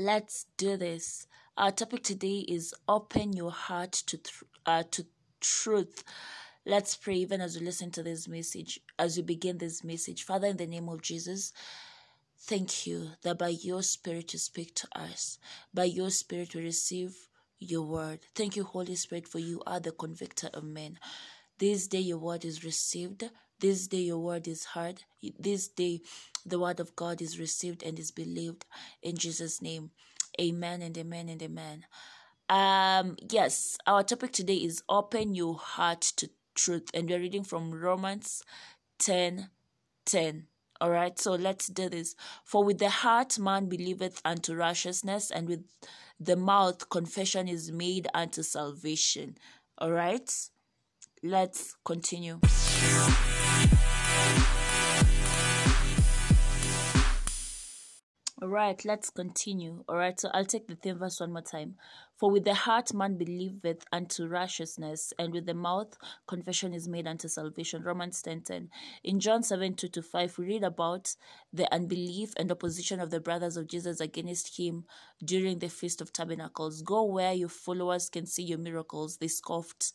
Let's do this. Our topic today is open your heart to uh, to truth. Let's pray even as we listen to this message, as we begin this message. Father, in the name of Jesus, thank you that by your Spirit you speak to us. By your Spirit we receive your word. Thank you, Holy Spirit, for you are the convictor of men. This day your word is received. This day your word is heard. This day the word of God is received and is believed in Jesus' name. Amen and amen and amen. Um, yes, our topic today is open your heart to truth, and we're reading from Romans 10 10. All right, so let's do this. For with the heart man believeth unto righteousness, and with the mouth confession is made unto salvation. All right, let's continue. Right, let's continue. All right, so I'll take the theme verse one more time. For with the heart man believeth unto righteousness, and with the mouth confession is made unto salvation. Romans 10 10. In John 7 2 to 5, we read about the unbelief and opposition of the brothers of Jesus against him during the Feast of Tabernacles. Go where your followers can see your miracles. They scoffed.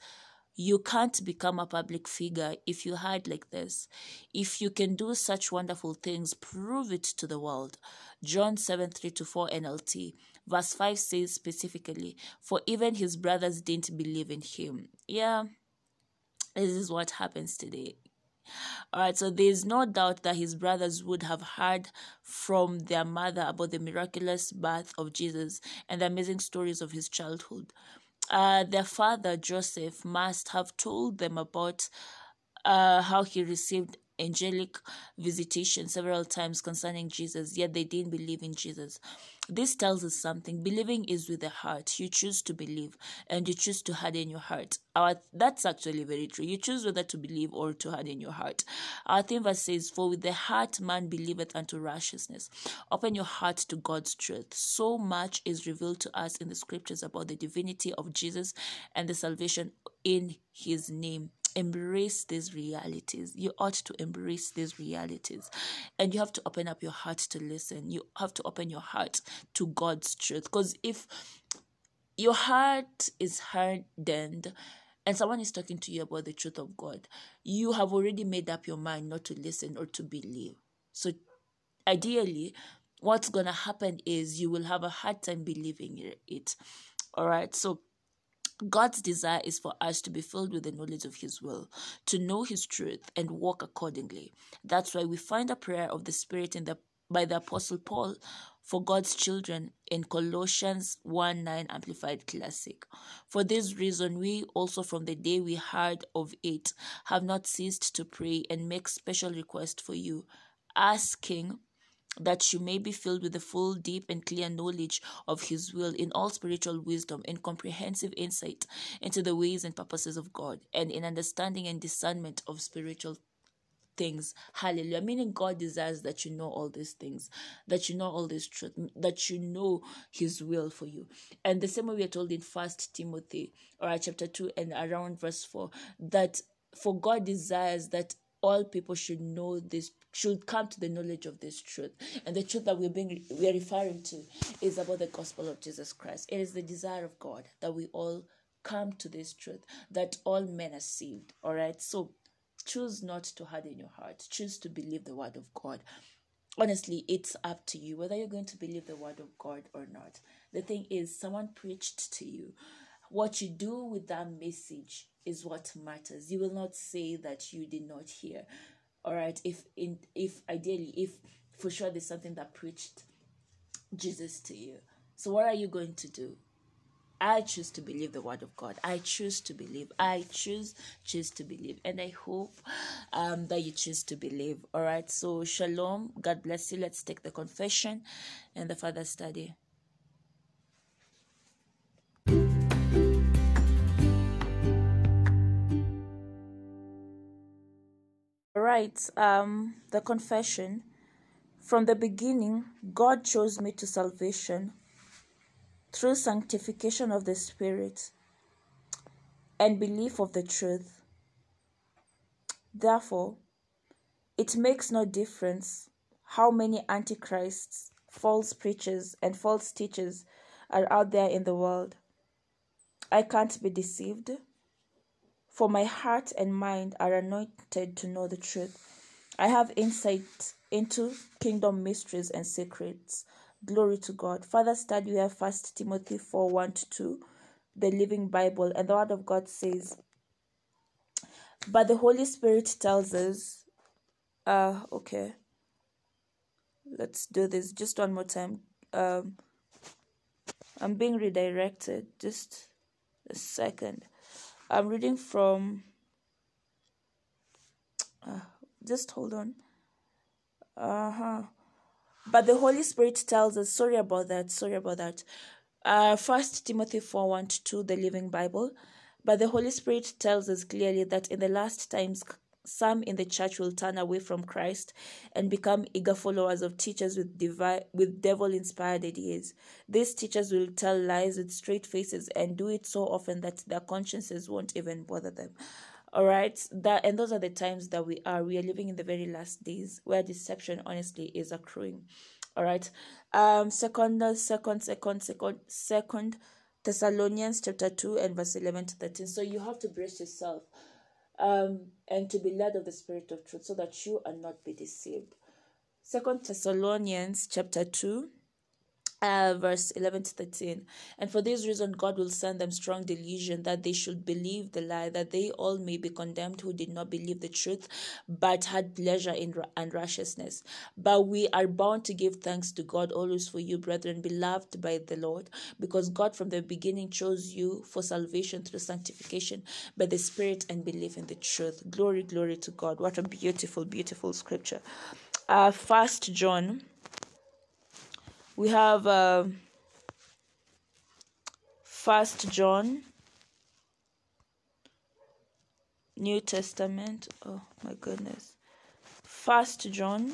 You can't become a public figure if you hide like this. If you can do such wonderful things, prove it to the world. John 7 3 to 4 NLT. Verse 5 says specifically, For even his brothers didn't believe in him. Yeah, this is what happens today. All right, so there's no doubt that his brothers would have heard from their mother about the miraculous birth of Jesus and the amazing stories of his childhood uh, their father Joseph must have told them about uh, how he received angelic visitation several times concerning Jesus, yet they didn't believe in Jesus. This tells us something. Believing is with the heart. You choose to believe and you choose to harden your heart. Our that's actually very true. You choose whether to believe or to harden your heart. Our theme verse says, For with the heart man believeth unto righteousness. Open your heart to God's truth. So much is revealed to us in the scriptures about the divinity of Jesus and the salvation in his name embrace these realities. You ought to embrace these realities. And you have to open up your heart to listen. You have to open your heart to God's truth. Because if your heart is hardened, and someone is talking to you about the truth of God, you have already made up your mind not to listen or to believe. So, ideally, what's going to happen is you will have a hard time believing it. All right. So, God's desire is for us to be filled with the knowledge of His will, to know His truth, and walk accordingly. That's why we find a prayer of the Spirit in the by the Apostle Paul for God's children in Colossians 1 9 Amplified Classic. For this reason, we also, from the day we heard of it, have not ceased to pray and make special request for you, asking that you may be filled with the full, deep, and clear knowledge of His will in all spiritual wisdom and comprehensive insight into the ways and purposes of God, and in understanding and discernment of spiritual things. Hallelujah. Meaning God desires that you know all these things, that you know all this truth, that you know his will for you. And the same way we are told in First Timothy, or right, chapter 2 and around verse 4, that for God desires that all people should know this should come to the knowledge of this truth. And the truth that we're being we're referring to is about the gospel of jesus christ. It is the desire of god that we all come to this truth that all men are saved all right? So choose not to harden your heart. Choose to believe the word of god. Honestly it's up to you whether you're going to believe the word of god or not. The thing is someone preached to you. What you do with that message is what matters. You will not say that you did not hear. All right if in if ideally if for sure there's something that preached jesus to you. So what are you going to do? I choose to believe the word of god. I choose to believe. I choose choose to believe. And i hope um, that you choose to believe. All right so shalom. God bless you. Let's take the confession and the further study right um the confession from the beginning god chose me to salvation through sanctification of the spirit and belief of the truth therefore it makes no difference how many antichrists false preachers and false teachers are out there in the world. I can't be deceived, for my heart and mind are anointed to know the truth. I have insight into kingdom mysteries and secrets. Glory to God. Further study, we have First Timothy 4 1 to 2, the Living Bible, and the Word of God says, But the Holy Spirit tells us, uh, okay, let's do this just one more time. Um, I'm being redirected. Just a second. I'm reading from. Uh, just hold on. Uh huh. But the Holy Spirit tells us. Sorry about that. Sorry about that. Uh, First Timothy four one to two, the Living Bible. But the Holy Spirit tells us clearly that in the last times, some in the church will turn away from Christ and become eager followers of teachers with with devil inspired ideas. These teachers will tell lies with straight faces and do it so often that their consciences won't even bother them. All right, that and those are the times that we are. We are living in the very last days where deception, honestly, is accruing. All right, um, second, second, second, second, second Thessalonians chapter two and verse eleven to thirteen. So you have to brace yourself um, and to be led of the Spirit of truth, so that you are not be deceived. Second Thessalonians chapter two, uh, verse 11 to 13. And for this reason, God will send them strong delusion that they should believe the lie, that they all may be condemned who did not believe the truth, but had pleasure in unrighteousness. But we are bound to give thanks to God always for you, brethren, beloved by the Lord, because God from the beginning chose you for salvation through sanctification by the Spirit and belief in the truth. Glory, glory to God. What a beautiful, beautiful scripture. Uh, First John we have uh, First John, New Testament. Oh my goodness, First John,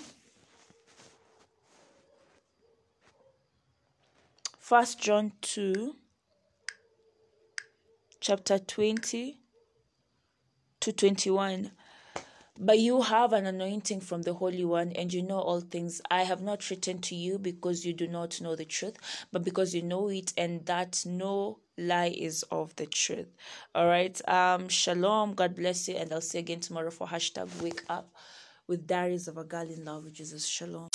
First John two, chapter twenty to twenty one. But you have an anointing from the Holy One, and you know all things. I have not written to you because you do not know the truth, but because you know it, and that no lie is of the truth. All right. Um. Shalom. God bless you, and I'll see you again tomorrow for hashtag Wake Up with Diaries of a Girl in Love with Jesus. Shalom.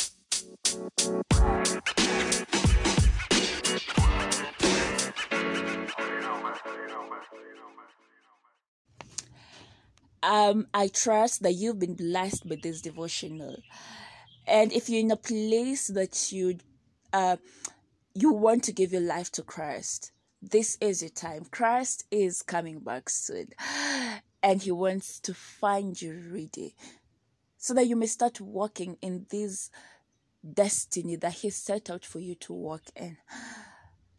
Um i trust that you've been blessed by this devotional. And if you're in a place that you uh you want to give your life to christ this is your time. Christ is coming back soon. And he wants to find you ready so that you may start walking in this destiny that he set out for you to walk in.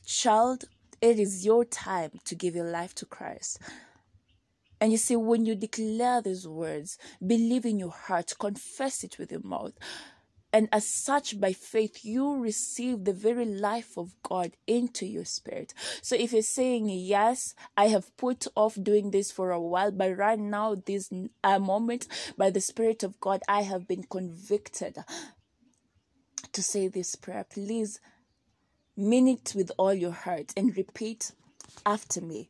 Child it is your time to give your life to christ and you see, when you declare these words, believe in your heart, confess it with your mouth, and as such, by faith, you receive the very life of God into your spirit. So if you're saying, Yes, I have put off doing this for a while, but right now, this uh, moment, by the Spirit of God, I have been convicted to say this prayer. Please mean it with all your heart and repeat after me.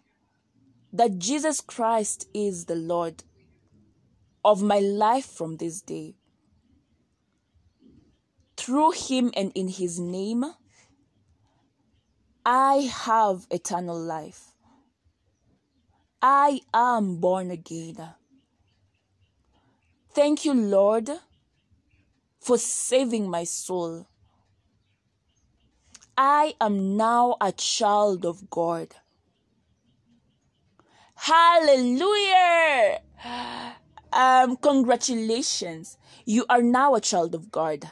that Jesus Christ is the Lord of my life from this day. Through him and in his name, I have eternal life. I am born again. Thank you, Lord, for saving my soul. I am now a child of God. Hallelujah! Um, congratulations. You are now a child of God.